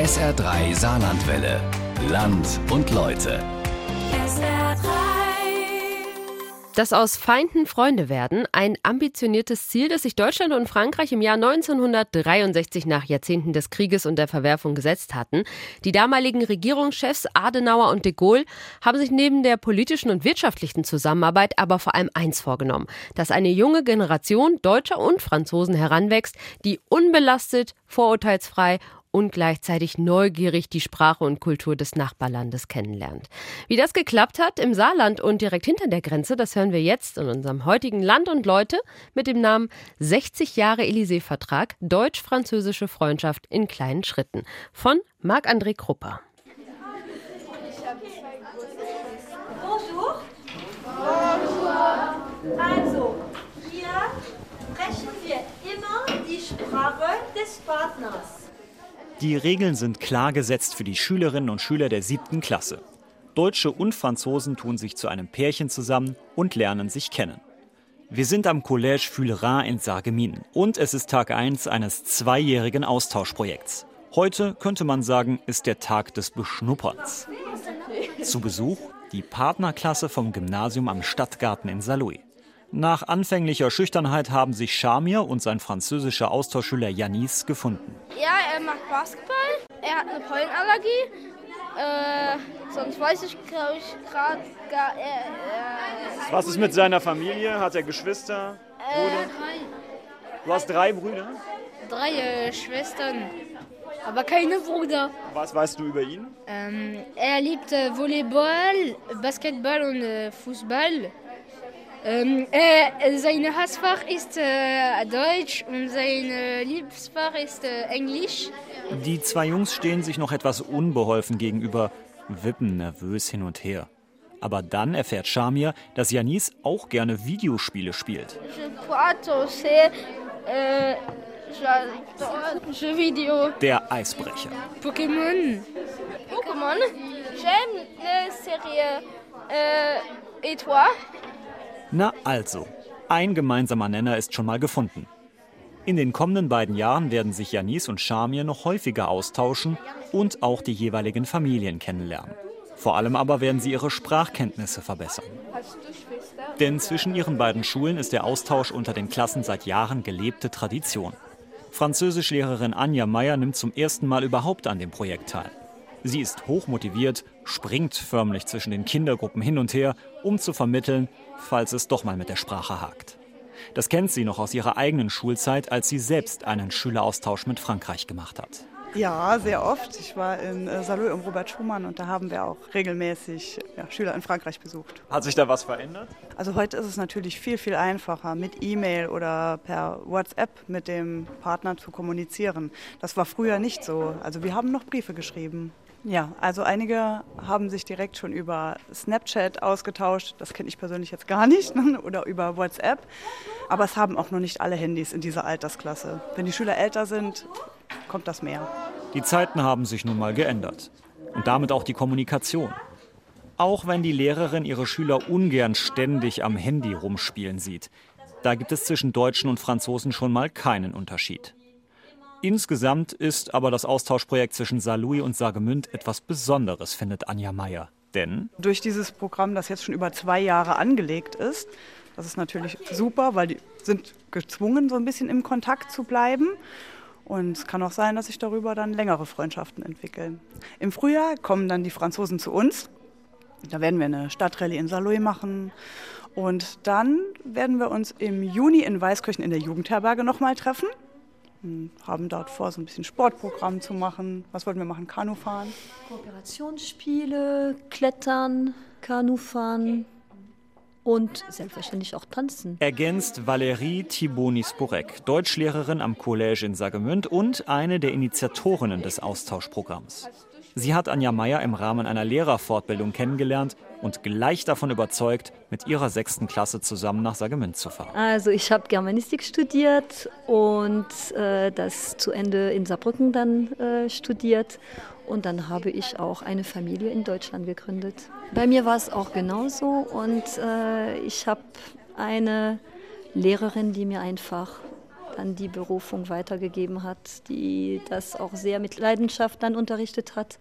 SR3 Saarlandwelle. Land und Leute. Dass aus Feinden Freunde werden, ein ambitioniertes Ziel, das sich Deutschland und Frankreich im Jahr 1963 nach Jahrzehnten des Krieges und der Verwerfung gesetzt hatten. Die damaligen Regierungschefs Adenauer und de Gaulle haben sich neben der politischen und wirtschaftlichen Zusammenarbeit aber vor allem eins vorgenommen, dass eine junge Generation Deutscher und Franzosen heranwächst, die unbelastet, vorurteilsfrei und gleichzeitig neugierig die Sprache und Kultur des Nachbarlandes kennenlernt. Wie das geklappt hat im Saarland und direkt hinter der Grenze, das hören wir jetzt in unserem heutigen Land und Leute mit dem Namen 60 Jahre Élysée-Vertrag Deutsch-Französische Freundschaft in kleinen Schritten von Marc-André Krupper. Bonjour. Bonjour. Also, hier sprechen wir immer die Sprache des Partners. Die Regeln sind klar gesetzt für die Schülerinnen und Schüler der siebten Klasse. Deutsche und Franzosen tun sich zu einem Pärchen zusammen und lernen sich kennen. Wir sind am Collège Fullerin in Sarreguemines und es ist Tag 1 eines zweijährigen Austauschprojekts. Heute könnte man sagen, ist der Tag des Beschnupperns. Zu Besuch die Partnerklasse vom Gymnasium am Stadtgarten in Saarlouis. Nach anfänglicher Schüchternheit haben sich Shamir und sein französischer Austauschschüler Yanis gefunden. Ja, er macht Basketball. Er hat eine Pollenallergie. Äh, sonst weiß ich, glaube ich, gerade gar. Äh, äh, Was ist mit seiner Familie? Hat er Geschwister? Brüder? Du hast drei Brüder? drei äh, Schwestern, aber keine Brüder. Was weißt du über ihn? Ähm, er liebt äh, Volleyball, Basketball und äh, Fußball. Ähm, äh, sein Hassfach ist äh, Deutsch und sein äh, Lieblingsfach ist äh, Englisch. Die zwei Jungs stehen sich noch etwas unbeholfen gegenüber, wippen nervös hin und her. Aber dann erfährt Shamir, dass Yanis auch gerne Videospiele spielt. Vidéo. Der Eisbrecher. Pokémon. Pokémon. J'aime la série. Euh, et toi? Na also, ein gemeinsamer Nenner ist schon mal gefunden. In den kommenden beiden Jahren werden sich Janis und Shamir noch häufiger austauschen und auch die jeweiligen Familien kennenlernen. Vor allem aber werden sie ihre Sprachkenntnisse verbessern. Denn zwischen ihren beiden Schulen ist der Austausch unter den Klassen seit Jahren gelebte Tradition. Französischlehrerin Anja Meyer nimmt zum ersten Mal überhaupt an dem Projekt teil. Sie ist hochmotiviert, springt förmlich zwischen den Kindergruppen hin und her, um zu vermitteln, falls es doch mal mit der Sprache hakt. Das kennt sie noch aus ihrer eigenen Schulzeit, als sie selbst einen Schüleraustausch mit Frankreich gemacht hat. Ja, sehr oft. Ich war in äh, Saarlouis im Robert Schumann und da haben wir auch regelmäßig ja, Schüler in Frankreich besucht. Hat sich da was verändert? Also heute ist es natürlich viel, viel einfacher, mit E-Mail oder per WhatsApp mit dem Partner zu kommunizieren. Das war früher nicht so. Also wir haben noch Briefe geschrieben. Ja, also einige haben sich direkt schon über Snapchat ausgetauscht. Das kenne ich persönlich jetzt gar nicht. Oder über WhatsApp. Aber es haben auch noch nicht alle Handys in dieser Altersklasse. Wenn die Schüler älter sind, kommt das mehr. Die Zeiten haben sich nun mal geändert. Und damit auch die Kommunikation. Auch wenn die Lehrerin ihre Schüler ungern ständig am Handy rumspielen sieht. Da gibt es zwischen Deutschen und Franzosen schon mal keinen Unterschied. Insgesamt ist aber das Austauschprojekt zwischen Saarlouis und Saargemünd etwas Besonderes, findet Anja Meyer. Denn Durch dieses Programm, das jetzt schon über zwei Jahre angelegt ist, das ist natürlich super, weil die sind gezwungen, so ein bisschen im Kontakt zu bleiben. Und es kann auch sein, dass sich darüber dann längere Freundschaften entwickeln. Im Frühjahr kommen dann die Franzosen zu uns. Da werden wir eine Stadtrallye in Saarlouis machen. Und dann werden wir uns im Juni in Weißkirchen in der Jugendherberge nochmal treffen. Und haben dort vor, so ein bisschen Sportprogramm zu machen. Was wollten wir machen? Kanu fahren? Kooperationsspiele, Klettern, Kanufahren und selbstverständlich auch tanzen. ergänzt Valérie Thiboni-Sporek, Deutschlehrerin am Collège in Saargemünd und eine der Initiatorinnen des Austauschprogramms. Sie hat Anja Meyer im Rahmen einer Lehrerfortbildung kennengelernt und gleich davon überzeugt, mit ihrer sechsten Klasse zusammen nach Saargemünd zu fahren. Also ich habe Germanistik studiert und äh, das zu Ende in Saarbrücken dann äh, studiert. Und dann habe ich auch eine Familie in Deutschland gegründet. Bei mir war es auch genauso und äh, ich habe eine Lehrerin, die mir einfach dann die Berufung weitergegeben hat, die das auch sehr mit Leidenschaft dann unterrichtet hat.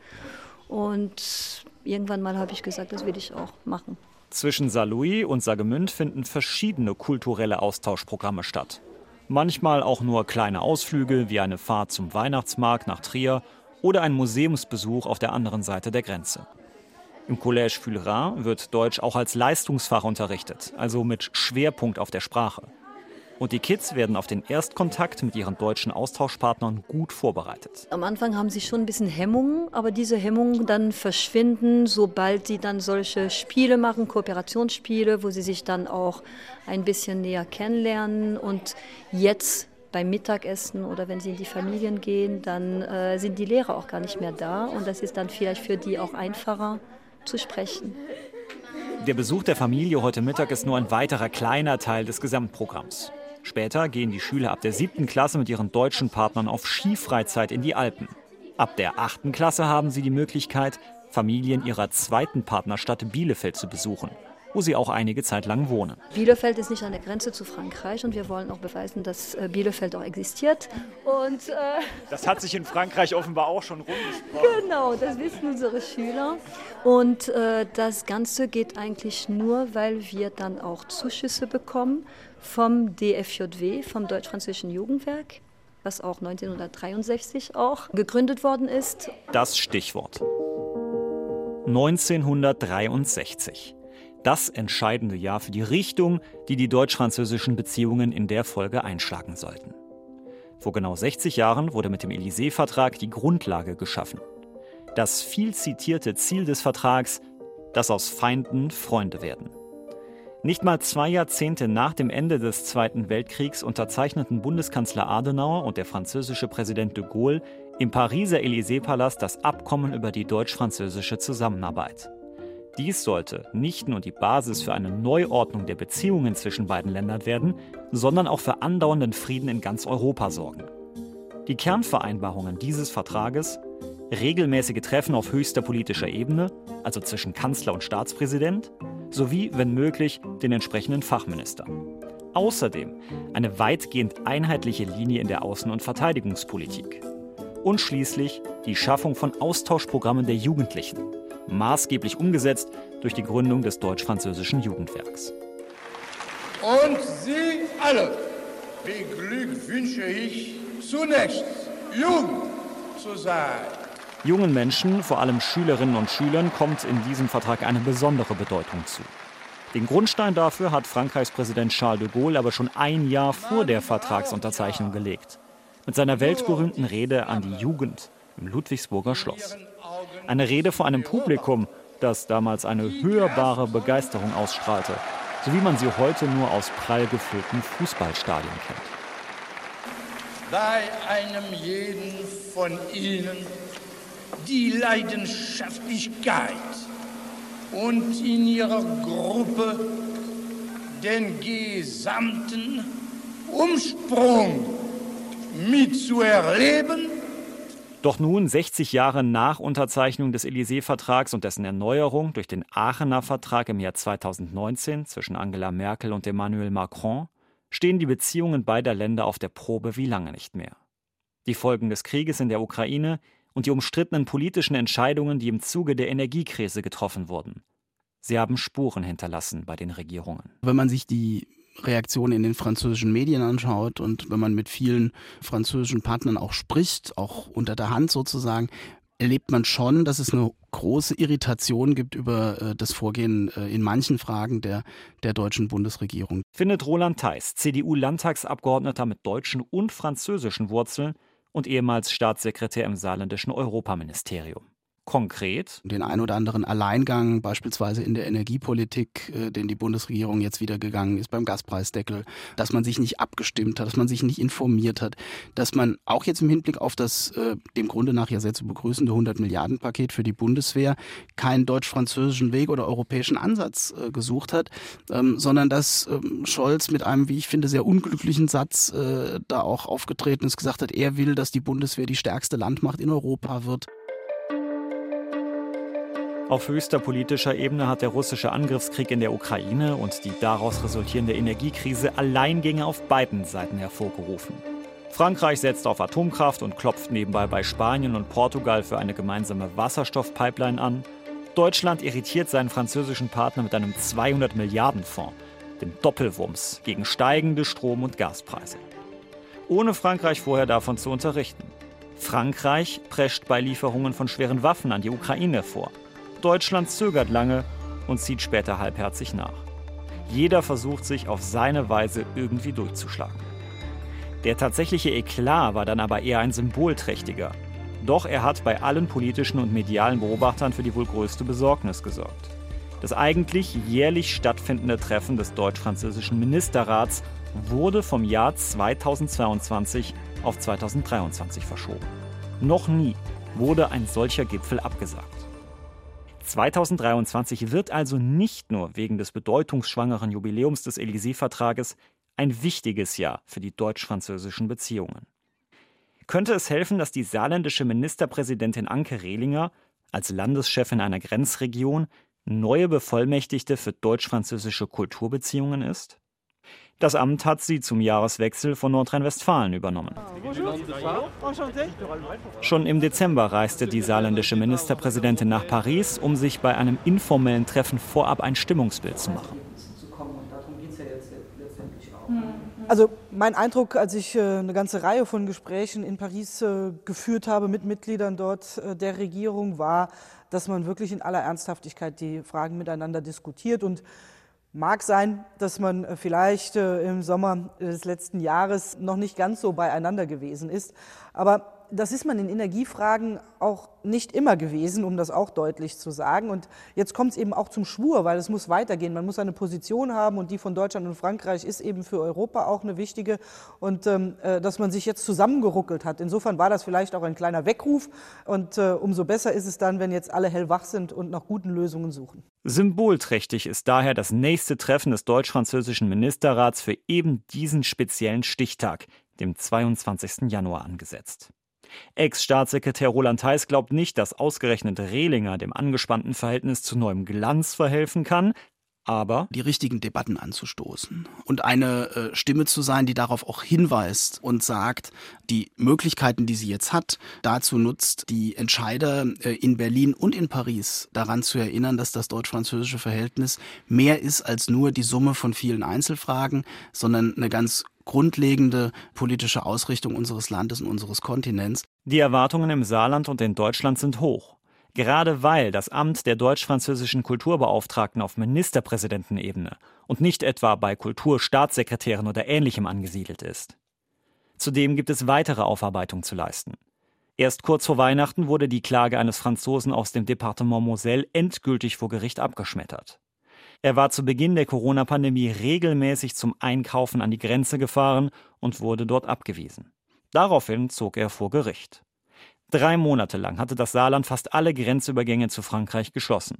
Und irgendwann mal habe ich gesagt, das will ich auch machen. Zwischen Saarlouis und Saargemünd finden verschiedene kulturelle Austauschprogramme statt. Manchmal auch nur kleine Ausflüge wie eine Fahrt zum Weihnachtsmarkt nach Trier oder ein Museumsbesuch auf der anderen Seite der Grenze. Im Collège Fullerin wird Deutsch auch als Leistungsfach unterrichtet, also mit Schwerpunkt auf der Sprache. Und die Kids werden auf den Erstkontakt mit ihren deutschen Austauschpartnern gut vorbereitet. Am Anfang haben sie schon ein bisschen Hemmungen, aber diese Hemmungen dann verschwinden, sobald sie dann solche Spiele machen, Kooperationsspiele, wo sie sich dann auch ein bisschen näher kennenlernen. Und jetzt beim Mittagessen oder wenn sie in die Familien gehen, dann äh, sind die Lehrer auch gar nicht mehr da. Und das ist dann vielleicht für die auch einfacher zu sprechen. Der Besuch der Familie heute Mittag ist nur ein weiterer kleiner Teil des Gesamtprogramms. Später gehen die Schüler ab der siebten Klasse mit ihren deutschen Partnern auf Skifreizeit in die Alpen. Ab der achten Klasse haben sie die Möglichkeit, Familien ihrer zweiten Partnerstadt Bielefeld zu besuchen wo sie auch einige Zeit lang wohnen. Bielefeld ist nicht an der Grenze zu Frankreich und wir wollen auch beweisen, dass äh, Bielefeld auch existiert. Und, äh das hat sich in Frankreich offenbar auch schon rumgesprochen. Genau, das wissen unsere Schüler. Und äh, das Ganze geht eigentlich nur, weil wir dann auch Zuschüsse bekommen vom DFJW, vom Deutsch-Französischen Jugendwerk was auch 1963 auch gegründet worden ist. Das Stichwort. 1963 das entscheidende Jahr für die Richtung, die die deutsch-französischen Beziehungen in der Folge einschlagen sollten. Vor genau 60 Jahren wurde mit dem Élysée-Vertrag die Grundlage geschaffen. Das viel zitierte Ziel des Vertrags, dass aus Feinden Freunde werden. Nicht mal zwei Jahrzehnte nach dem Ende des Zweiten Weltkriegs unterzeichneten Bundeskanzler Adenauer und der französische Präsident de Gaulle im Pariser Élysée-Palast das Abkommen über die deutsch-französische Zusammenarbeit. Dies sollte nicht nur die Basis für eine Neuordnung der Beziehungen zwischen beiden Ländern werden, sondern auch für andauernden Frieden in ganz Europa sorgen. Die Kernvereinbarungen dieses Vertrages regelmäßige Treffen auf höchster politischer Ebene, also zwischen Kanzler und Staatspräsident, sowie, wenn möglich, den entsprechenden Fachminister. Außerdem eine weitgehend einheitliche Linie in der Außen- und Verteidigungspolitik. Und schließlich die Schaffung von Austauschprogrammen der Jugendlichen, maßgeblich umgesetzt durch die Gründung des deutsch-französischen Jugendwerks. Und Sie alle beglückwünsche ich zunächst, jung zu sein. Jungen Menschen, vor allem Schülerinnen und Schülern, kommt in diesem Vertrag eine besondere Bedeutung zu. Den Grundstein dafür hat Frankreichs Präsident Charles de Gaulle aber schon ein Jahr vor der Vertragsunterzeichnung gelegt. Mit seiner weltberühmten Rede an die Jugend im Ludwigsburger Schloss. Eine Rede vor einem Publikum, das damals eine hörbare Begeisterung ausstrahlte, so wie man sie heute nur aus prall gefüllten Fußballstadien kennt. Bei einem jeden von Ihnen die Leidenschaftlichkeit und in Ihrer Gruppe den gesamten Umsprung mitzuerleben doch nun, 60 Jahre nach Unterzeichnung des Élysée-Vertrags und dessen Erneuerung durch den Aachener Vertrag im Jahr 2019 zwischen Angela Merkel und Emmanuel Macron, stehen die Beziehungen beider Länder auf der Probe wie lange nicht mehr. Die Folgen des Krieges in der Ukraine und die umstrittenen politischen Entscheidungen, die im Zuge der Energiekrise getroffen wurden. Sie haben Spuren hinterlassen bei den Regierungen. Wenn man sich die Reaktionen in den französischen Medien anschaut und wenn man mit vielen französischen Partnern auch spricht, auch unter der Hand sozusagen, erlebt man schon, dass es eine große Irritation gibt über äh, das Vorgehen äh, in manchen Fragen der, der deutschen Bundesregierung. Findet Roland Theis, CDU-Landtagsabgeordneter mit deutschen und französischen Wurzeln und ehemals Staatssekretär im saarländischen Europaministerium konkret? Den ein oder anderen Alleingang, beispielsweise in der Energiepolitik, äh, den die Bundesregierung jetzt wieder gegangen ist beim Gaspreisdeckel, dass man sich nicht abgestimmt hat, dass man sich nicht informiert hat, dass man auch jetzt im Hinblick auf das äh, dem Grunde nach ja sehr zu begrüßende 100 Milliarden Paket für die Bundeswehr keinen deutsch-französischen Weg oder europäischen Ansatz äh, gesucht hat, ähm, sondern dass ähm, Scholz mit einem, wie ich finde, sehr unglücklichen Satz äh, da auch aufgetreten ist, gesagt hat, er will, dass die Bundeswehr die stärkste Landmacht in Europa wird. Auf höchster politischer Ebene hat der russische Angriffskrieg in der Ukraine und die daraus resultierende Energiekrise Alleingänge auf beiden Seiten hervorgerufen. Frankreich setzt auf Atomkraft und klopft nebenbei bei Spanien und Portugal für eine gemeinsame Wasserstoffpipeline an. Deutschland irritiert seinen französischen Partner mit einem 200 Milliarden Fonds, dem Doppelwumms gegen steigende Strom- und Gaspreise. Ohne Frankreich vorher davon zu unterrichten. Frankreich prescht bei Lieferungen von schweren Waffen an die Ukraine vor. Deutschland zögert lange und zieht später halbherzig nach. Jeder versucht sich auf seine Weise irgendwie durchzuschlagen. Der tatsächliche Eklat war dann aber eher ein symbolträchtiger. Doch er hat bei allen politischen und medialen Beobachtern für die wohl größte Besorgnis gesorgt. Das eigentlich jährlich stattfindende Treffen des deutsch-französischen Ministerrats wurde vom Jahr 2022 auf 2023 verschoben. Noch nie wurde ein solcher Gipfel abgesagt. 2023 wird also nicht nur wegen des bedeutungsschwangeren Jubiläums des Élysée-Vertrages ein wichtiges Jahr für die deutsch-französischen Beziehungen. Könnte es helfen, dass die saarländische Ministerpräsidentin Anke Rehlinger als Landeschefin einer Grenzregion neue Bevollmächtigte für deutsch-französische Kulturbeziehungen ist? Das Amt hat sie zum Jahreswechsel von Nordrhein-Westfalen übernommen. Schon im Dezember reiste die saarländische Ministerpräsidentin nach Paris, um sich bei einem informellen Treffen vorab ein Stimmungsbild zu machen. Also mein Eindruck, als ich äh, eine ganze Reihe von Gesprächen in Paris äh, geführt habe mit Mitgliedern dort äh, der Regierung, war, dass man wirklich in aller Ernsthaftigkeit die Fragen miteinander diskutiert und Mag sein, dass man äh, vielleicht äh, im Sommer des letzten Jahres noch nicht ganz so beieinander gewesen ist, aber das ist man in Energiefragen auch nicht immer gewesen, um das auch deutlich zu sagen. Und jetzt kommt es eben auch zum Schwur, weil es muss weitergehen. Man muss eine Position haben und die von Deutschland und Frankreich ist eben für Europa auch eine wichtige. Und ähm, äh, dass man sich jetzt zusammengeruckelt hat. Insofern war das vielleicht auch ein kleiner Weckruf. Und äh, umso besser ist es dann, wenn jetzt alle hellwach sind und nach guten Lösungen suchen. Symbolträchtig ist daher das nächste Treffen des deutsch-französischen Ministerrats für eben diesen speziellen Stichtag, dem 22. Januar, angesetzt. Ex-Staatssekretär Roland Theis glaubt nicht, dass ausgerechnet Rehlinger dem angespannten Verhältnis zu neuem Glanz verhelfen kann, aber die richtigen Debatten anzustoßen und eine äh, Stimme zu sein, die darauf auch hinweist und sagt, die Möglichkeiten, die sie jetzt hat, dazu nutzt, die Entscheider äh, in Berlin und in Paris daran zu erinnern, dass das deutsch-französische Verhältnis mehr ist als nur die Summe von vielen Einzelfragen, sondern eine ganz grundlegende politische Ausrichtung unseres Landes und unseres Kontinents. Die Erwartungen im Saarland und in Deutschland sind hoch. Gerade weil das Amt der deutsch-französischen Kulturbeauftragten auf Ministerpräsidentenebene und nicht etwa bei Kulturstaatssekretären oder Ähnlichem angesiedelt ist. Zudem gibt es weitere Aufarbeitung zu leisten. Erst kurz vor Weihnachten wurde die Klage eines Franzosen aus dem Departement Moselle endgültig vor Gericht abgeschmettert. Er war zu Beginn der Corona-Pandemie regelmäßig zum Einkaufen an die Grenze gefahren und wurde dort abgewiesen. Daraufhin zog er vor Gericht. Drei Monate lang hatte das Saarland fast alle Grenzübergänge zu Frankreich geschlossen.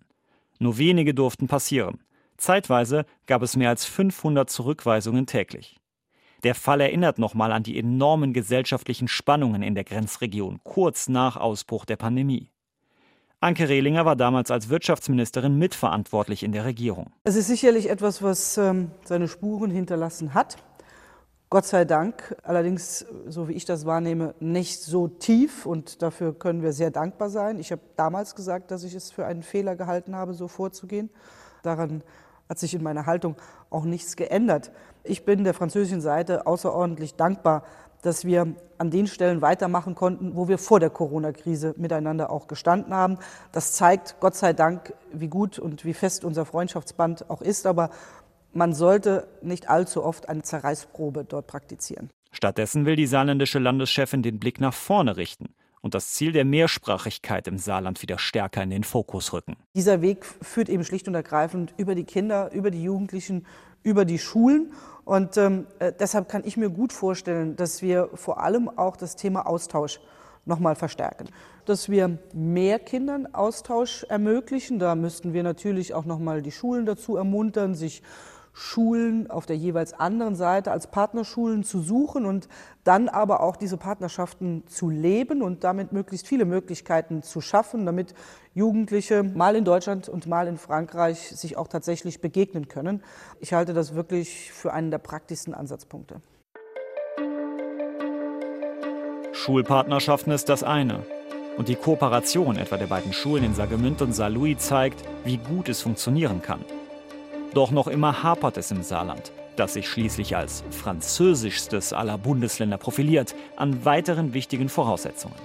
Nur wenige durften passieren. Zeitweise gab es mehr als 500 Zurückweisungen täglich. Der Fall erinnert nochmal an die enormen gesellschaftlichen Spannungen in der Grenzregion kurz nach Ausbruch der Pandemie. Anke Rehlinger war damals als Wirtschaftsministerin mitverantwortlich in der Regierung. Es ist sicherlich etwas, was ähm, seine Spuren hinterlassen hat. Gott sei Dank, allerdings, so wie ich das wahrnehme, nicht so tief und dafür können wir sehr dankbar sein. Ich habe damals gesagt, dass ich es für einen Fehler gehalten habe, so vorzugehen. Daran hat sich in meiner Haltung auch nichts geändert. Ich bin der französischen Seite außerordentlich dankbar, dass wir an den Stellen weitermachen konnten, wo wir vor der Corona-Krise miteinander auch gestanden haben. Das zeigt Gott sei Dank, wie gut und wie fest unser Freundschaftsband auch ist. Aber man sollte nicht allzu oft eine Zerreißprobe dort praktizieren. Stattdessen will die saarländische Landeschefin den Blick nach vorne richten und das Ziel der Mehrsprachigkeit im Saarland wieder stärker in den Fokus rücken. Dieser Weg führt eben schlicht und ergreifend über die Kinder, über die Jugendlichen, über die Schulen. Und ähm, äh, deshalb kann ich mir gut vorstellen, dass wir vor allem auch das Thema Austausch nochmal verstärken. Dass wir mehr Kindern Austausch ermöglichen. Da müssten wir natürlich auch nochmal die Schulen dazu ermuntern, sich Schulen auf der jeweils anderen Seite als Partnerschulen zu suchen und dann aber auch diese Partnerschaften zu leben und damit möglichst viele Möglichkeiten zu schaffen, damit Jugendliche mal in Deutschland und mal in Frankreich sich auch tatsächlich begegnen können. Ich halte das wirklich für einen der praktischsten Ansatzpunkte. Schulpartnerschaften ist das eine. Und die Kooperation etwa der beiden Schulen in Saargemünd und Saarlouis zeigt, wie gut es funktionieren kann. Doch noch immer hapert es im Saarland, das sich schließlich als französischstes aller Bundesländer profiliert, an weiteren wichtigen Voraussetzungen.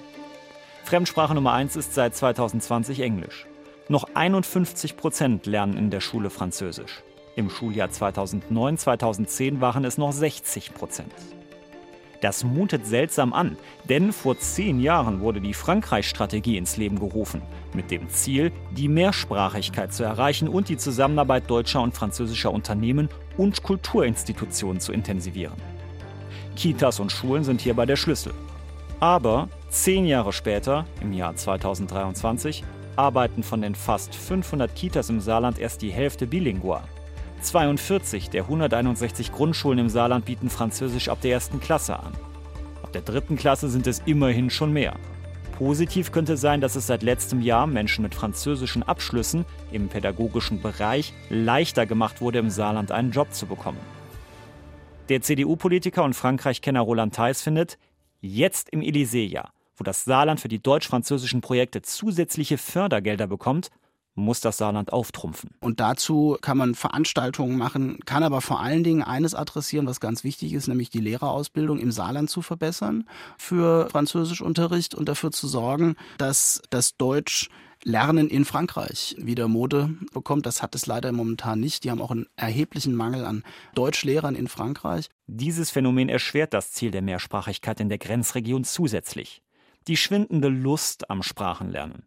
Fremdsprache Nummer 1 ist seit 2020 Englisch. Noch 51 Prozent lernen in der Schule Französisch. Im Schuljahr 2009-2010 waren es noch 60 Prozent. Das mutet seltsam an, denn vor zehn Jahren wurde die Frankreich-Strategie ins Leben gerufen, mit dem Ziel, die Mehrsprachigkeit zu erreichen und die Zusammenarbeit deutscher und französischer Unternehmen und Kulturinstitutionen zu intensivieren. Kitas und Schulen sind hierbei der Schlüssel. Aber zehn Jahre später, im Jahr 2023, arbeiten von den fast 500 Kitas im Saarland erst die Hälfte bilingual. 42 der 161 Grundschulen im Saarland bieten Französisch ab der ersten Klasse an. Ab der dritten Klasse sind es immerhin schon mehr. Positiv könnte sein, dass es seit letztem Jahr Menschen mit französischen Abschlüssen im pädagogischen Bereich leichter gemacht wurde, im Saarland einen Job zu bekommen. Der CDU-Politiker und Frankreich-Kenner Roland Theis findet, jetzt im Élysée-Jahr, wo das Saarland für die deutsch-französischen Projekte zusätzliche Fördergelder bekommt, muss das Saarland auftrumpfen. Und dazu kann man Veranstaltungen machen, kann aber vor allen Dingen eines adressieren, was ganz wichtig ist, nämlich die Lehrerausbildung im Saarland zu verbessern für Französischunterricht und dafür zu sorgen, dass das Deutsch Lernen in Frankreich wieder Mode bekommt. Das hat es leider momentan nicht. Die haben auch einen erheblichen Mangel an Deutschlehrern in Frankreich. Dieses Phänomen erschwert das Ziel der Mehrsprachigkeit in der Grenzregion zusätzlich. Die schwindende Lust am Sprachenlernen.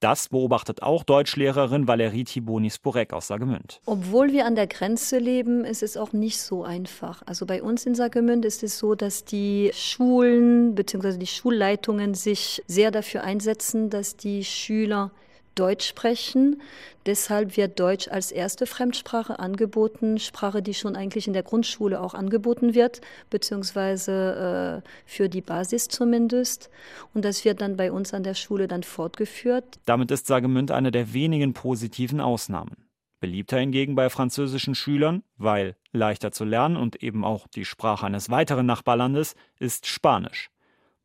Das beobachtet auch Deutschlehrerin Valerie Tiboni-Sporek aus Saargemünd. Obwohl wir an der Grenze leben, ist es auch nicht so einfach. Also bei uns in Saargemünd ist es so, dass die Schulen bzw. die Schulleitungen sich sehr dafür einsetzen, dass die Schüler Deutsch sprechen. Deshalb wird Deutsch als erste Fremdsprache angeboten, Sprache, die schon eigentlich in der Grundschule auch angeboten wird, beziehungsweise äh, für die Basis zumindest. Und das wird dann bei uns an der Schule dann fortgeführt. Damit ist Sagemünd eine der wenigen positiven Ausnahmen. Beliebter hingegen bei französischen Schülern, weil leichter zu lernen und eben auch die Sprache eines weiteren Nachbarlandes, ist Spanisch.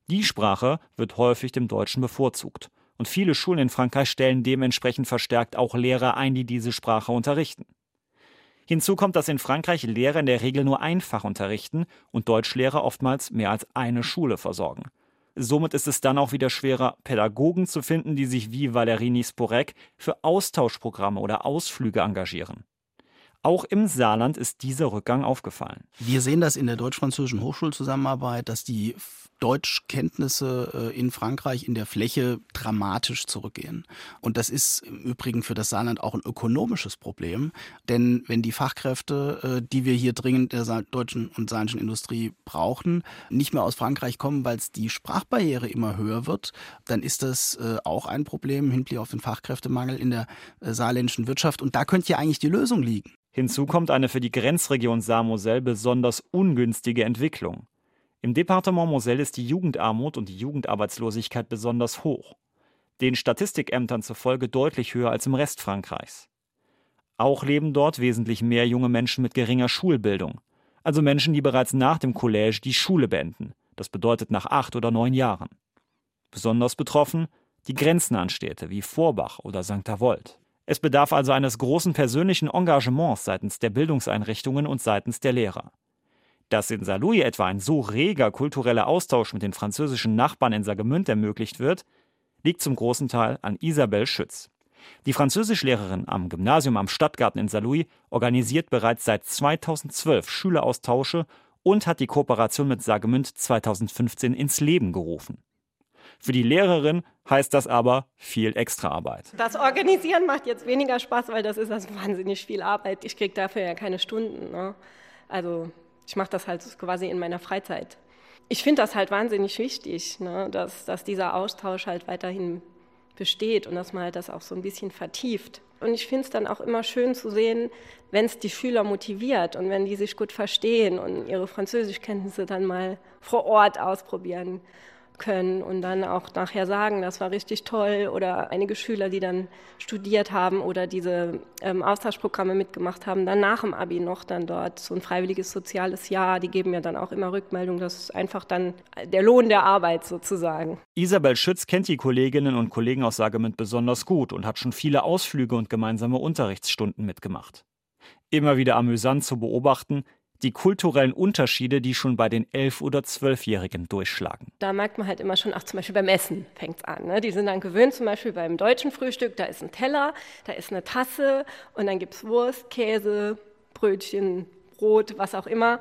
Die Sprache wird häufig dem Deutschen bevorzugt. Und viele Schulen in Frankreich stellen dementsprechend verstärkt auch Lehrer ein, die diese Sprache unterrichten. Hinzu kommt, dass in Frankreich Lehrer in der Regel nur einfach unterrichten und Deutschlehrer oftmals mehr als eine Schule versorgen. Somit ist es dann auch wieder schwerer, Pädagogen zu finden, die sich wie Valerie Sporek für Austauschprogramme oder Ausflüge engagieren. Auch im Saarland ist dieser Rückgang aufgefallen. Wir sehen das in der deutsch-französischen Hochschulzusammenarbeit, dass die Deutschkenntnisse äh, in Frankreich in der Fläche dramatisch zurückgehen. Und das ist im Übrigen für das Saarland auch ein ökonomisches Problem, denn wenn die Fachkräfte, äh, die wir hier dringend der deutschen und saarländischen Industrie brauchen, nicht mehr aus Frankreich kommen, weil es die Sprachbarriere immer höher wird, dann ist das äh, auch ein Problem im Hinblick auf den Fachkräftemangel in der saarländischen Wirtschaft. Und da könnte ja eigentlich die Lösung liegen. Hinzu kommt eine für die Grenzregion Saar-Moselle besonders ungünstige Entwicklung. Im Departement Moselle ist die Jugendarmut und die Jugendarbeitslosigkeit besonders hoch. Den Statistikämtern zufolge deutlich höher als im Rest Frankreichs. Auch leben dort wesentlich mehr junge Menschen mit geringer Schulbildung, also Menschen, die bereits nach dem Collège die Schule beenden, das bedeutet nach acht oder neun Jahren. Besonders betroffen die grenznahen Städte wie Vorbach oder St. Avold. Es bedarf also eines großen persönlichen Engagements seitens der Bildungseinrichtungen und seitens der Lehrer. Dass in Saarlouis etwa ein so reger kultureller Austausch mit den französischen Nachbarn in Saargemünd ermöglicht wird, liegt zum großen Teil an Isabel Schütz. Die Französischlehrerin am Gymnasium am Stadtgarten in Saarlouis organisiert bereits seit 2012 Schüleraustausche und hat die Kooperation mit Saargemünd 2015 ins Leben gerufen. Für die Lehrerin heißt das aber viel Extraarbeit. Das Organisieren macht jetzt weniger Spaß, weil das ist also wahnsinnig viel Arbeit. Ich kriege dafür ja keine Stunden. Ne? Also ich mache das halt quasi in meiner Freizeit. Ich finde das halt wahnsinnig wichtig, ne? dass, dass dieser Austausch halt weiterhin besteht und dass man halt das auch so ein bisschen vertieft. Und ich finde es dann auch immer schön zu sehen, wenn es die Schüler motiviert und wenn die sich gut verstehen und ihre Französischkenntnisse dann mal vor Ort ausprobieren können und dann auch nachher sagen, das war richtig toll oder einige Schüler, die dann studiert haben oder diese ähm, Austauschprogramme mitgemacht haben, dann nach dem Abi noch dann dort so ein freiwilliges soziales Jahr, die geben ja dann auch immer Rückmeldung, das ist einfach dann der Lohn der Arbeit sozusagen. Isabel Schütz kennt die Kolleginnen und Kollegen aus Saargemünd besonders gut und hat schon viele Ausflüge und gemeinsame Unterrichtsstunden mitgemacht. Immer wieder amüsant zu beobachten, die kulturellen Unterschiede, die schon bei den elf- oder zwölfjährigen durchschlagen. Da merkt man halt immer schon, ach zum Beispiel beim Essen fängt es an. Ne? Die sind dann gewöhnt, zum Beispiel beim deutschen Frühstück, da ist ein Teller, da ist eine Tasse und dann gibt es Wurst, Käse, Brötchen, Brot, was auch immer.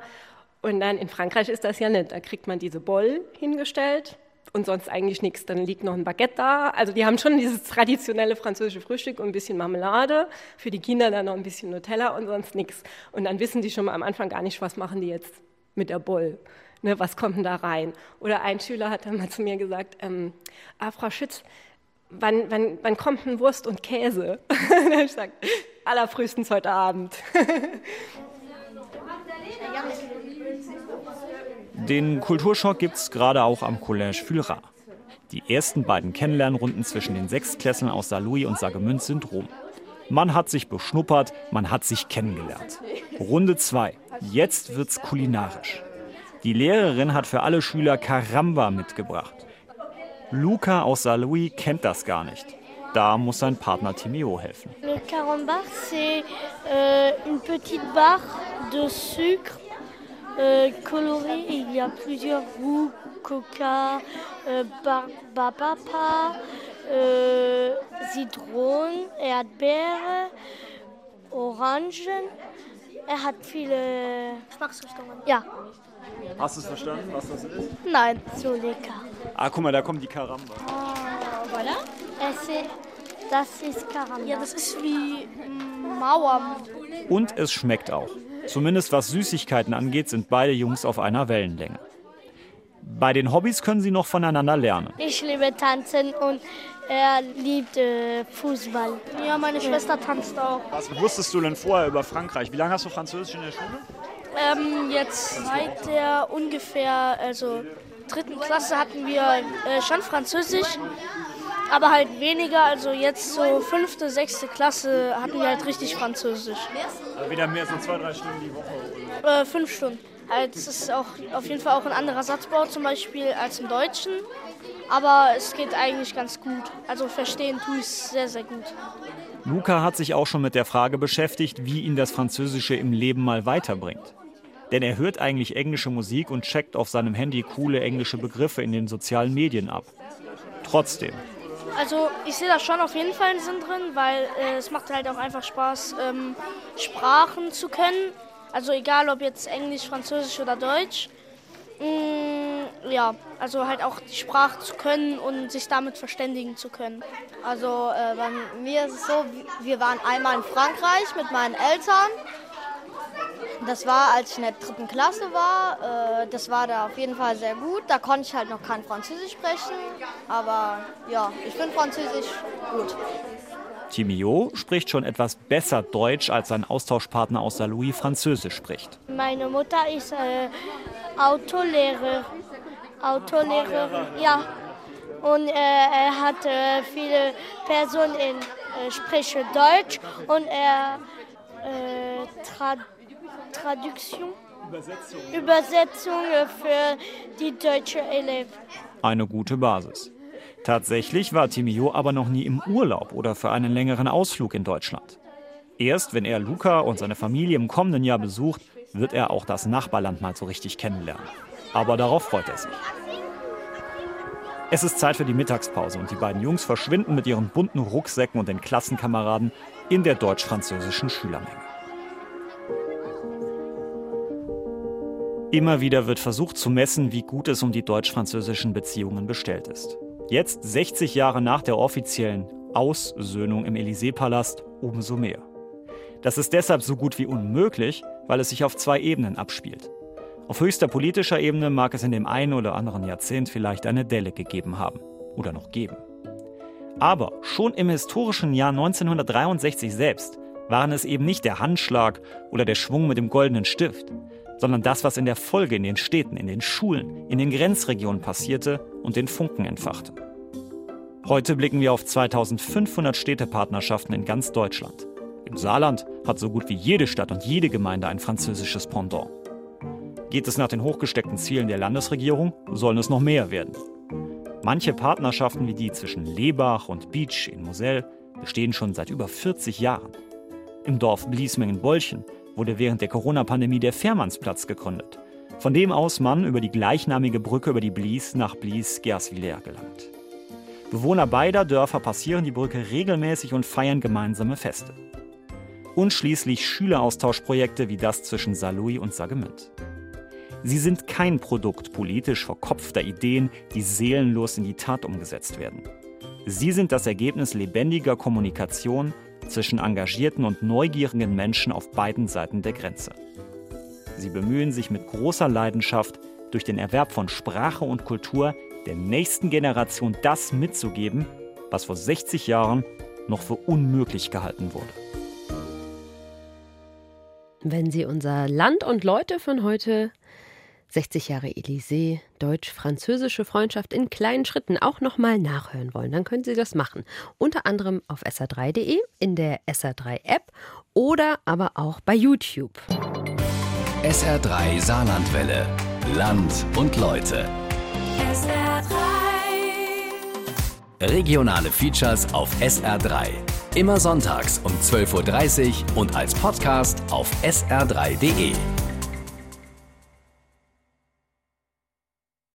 Und dann in Frankreich ist das ja nicht. Da kriegt man diese Boll hingestellt und sonst eigentlich nichts. Dann liegt noch ein Baguette da. Also die haben schon dieses traditionelle französische Frühstück und ein bisschen Marmelade. Für die Kinder dann noch ein bisschen Nutella und sonst nichts. Und dann wissen die schon mal am Anfang gar nicht, was machen die jetzt mit der Boll. Ne, was kommt denn da rein? Oder ein Schüler hat dann mal zu mir gesagt, ähm, ah, Frau Schütz, wann, wann, wann kommt denn Wurst und Käse? ich sage, allerfrühestens heute Abend. Den Kulturschock gibt es gerade auch am Collège Fulra. Die ersten beiden Kennenlernrunden zwischen den Sechstklässlern aus Saarlouis und Saargemünd sind rum. Man hat sich beschnuppert, man hat sich kennengelernt. Runde 2. Jetzt wird's kulinarisch. Die Lehrerin hat für alle Schüler Caramba mitgebracht. Luca aus Saarlouis kennt das gar nicht. Da muss sein Partner Timeo helfen. Le carambar, c'est euh, une petite barre de sucre euh, coloré. Il y a plusieurs goûts coca, euh, barbapapa, euh, Zitronen, Erdbeere, Orangen. Er hat viele Geschmacksrichtungen. Ja. Hast du es verstanden, was das ist? Nein, so lecker. Ah, guck mal, da kommt die Karamba. Oh, voilà. Es ist, das ist Karamba. Ja, das ist wie Mauer. Und es schmeckt auch. Zumindest was Süßigkeiten angeht, sind beide Jungs auf einer Wellenlänge. Bei den Hobbys können sie noch voneinander lernen. Ich liebe Tanzen und er liebt äh, Fußball. Ja, meine Schwester tanzt auch. Was wusstest du denn vorher über Frankreich? Wie lange hast du Französisch in der Schule? Ähm, jetzt seit der ungefähr, also dritten Klasse hatten wir äh, schon Französisch, aber halt weniger. Also jetzt so fünfte, sechste Klasse hatten wir halt richtig Französisch. Also wieder mehr so zwei, drei Stunden die Woche? Äh, fünf Stunden. Halt, es ist auch auf jeden Fall auch ein anderer Satzbau zum Beispiel als im Deutschen. Aber es geht eigentlich ganz gut. Also verstehen tue ich es sehr, sehr gut. Luca hat sich auch schon mit der Frage beschäftigt, wie ihn das Französische im Leben mal weiterbringt. Denn er hört eigentlich englische Musik und checkt auf seinem Handy coole englische Begriffe in den sozialen Medien ab. Trotzdem. Also ich sehe da schon auf jeden Fall einen Sinn drin, weil äh, es macht halt auch einfach Spaß, ähm, Sprachen zu können. Also egal ob jetzt Englisch, Französisch oder Deutsch. Mm, ja, also halt auch die Sprache zu können und sich damit verständigen zu können. Also äh, bei mir ist es so, wir waren einmal in Frankreich mit meinen Eltern. Das war, als ich in der dritten Klasse war. Äh, das war da auf jeden Fall sehr gut. Da konnte ich halt noch kein Französisch sprechen. Aber ja, ich finde Französisch gut. Timio spricht schon etwas besser Deutsch, als sein Austauschpartner aus Saarlouis Französisch spricht. Meine Mutter ist äh, Autolehrer. Autolehrer, ja. Und äh, er hat äh, viele Personen in äh, sprechen Deutsch und er äh, tra Traduction, Übersetzung. Übersetzung für die deutsche Eleven. Eine gute Basis. Tatsächlich war Timio aber noch nie im Urlaub oder für einen längeren Ausflug in Deutschland. Erst wenn er Luca und seine Familie im kommenden Jahr besucht, wird er auch das Nachbarland mal so richtig kennenlernen. Aber darauf freut er sich. Es ist Zeit für die Mittagspause und die beiden Jungs verschwinden mit ihren bunten Rucksäcken und den Klassenkameraden in der deutsch-französischen Schülermenge. Immer wieder wird versucht zu messen, wie gut es um die deutsch-französischen Beziehungen bestellt ist. Jetzt, 60 Jahre nach der offiziellen Aussöhnung im Élysée-Palast, umso mehr. Das ist deshalb so gut wie unmöglich, weil es sich auf zwei Ebenen abspielt. Auf höchster politischer Ebene mag es in dem einen oder anderen Jahrzehnt vielleicht eine Delle gegeben haben oder noch geben. Aber schon im historischen Jahr 1963 selbst waren es eben nicht der Handschlag oder der Schwung mit dem goldenen Stift, sondern das, was in der Folge in den Städten, in den Schulen, in den Grenzregionen passierte und den Funken entfachte. Heute blicken wir auf 2500 Städtepartnerschaften in ganz Deutschland. Im Saarland hat so gut wie jede Stadt und jede Gemeinde ein französisches Pendant. Geht es nach den hochgesteckten Zielen der Landesregierung, sollen es noch mehr werden. Manche Partnerschaften wie die zwischen Lebach und Beach in Moselle bestehen schon seit über 40 Jahren. Im Dorf Bliesmengen-Bolchen wurde während der Corona-Pandemie der Fährmannsplatz gegründet, von dem aus man über die gleichnamige Brücke über die Blies nach Blies-Gerswiller gelangt. Bewohner beider Dörfer passieren die Brücke regelmäßig und feiern gemeinsame Feste. Und schließlich Schüleraustauschprojekte wie das zwischen Saarlouis und Saargemünd. Sie sind kein Produkt politisch verkopfter Ideen, die seelenlos in die Tat umgesetzt werden. Sie sind das Ergebnis lebendiger Kommunikation zwischen engagierten und neugierigen Menschen auf beiden Seiten der Grenze. Sie bemühen sich mit großer Leidenschaft, durch den Erwerb von Sprache und Kultur der nächsten Generation das mitzugeben, was vor 60 Jahren noch für unmöglich gehalten wurde. Wenn Sie unser Land und Leute von heute 60 Jahre Élysée, deutsch-französische Freundschaft in kleinen Schritten auch nochmal nachhören wollen, dann können Sie das machen. Unter anderem auf sr3.de, in der SR3-App oder aber auch bei YouTube. SR3 Saarlandwelle. Land und Leute. SR3. Regionale Features auf SR3. Immer sonntags um 12.30 Uhr und als Podcast auf sr3.de.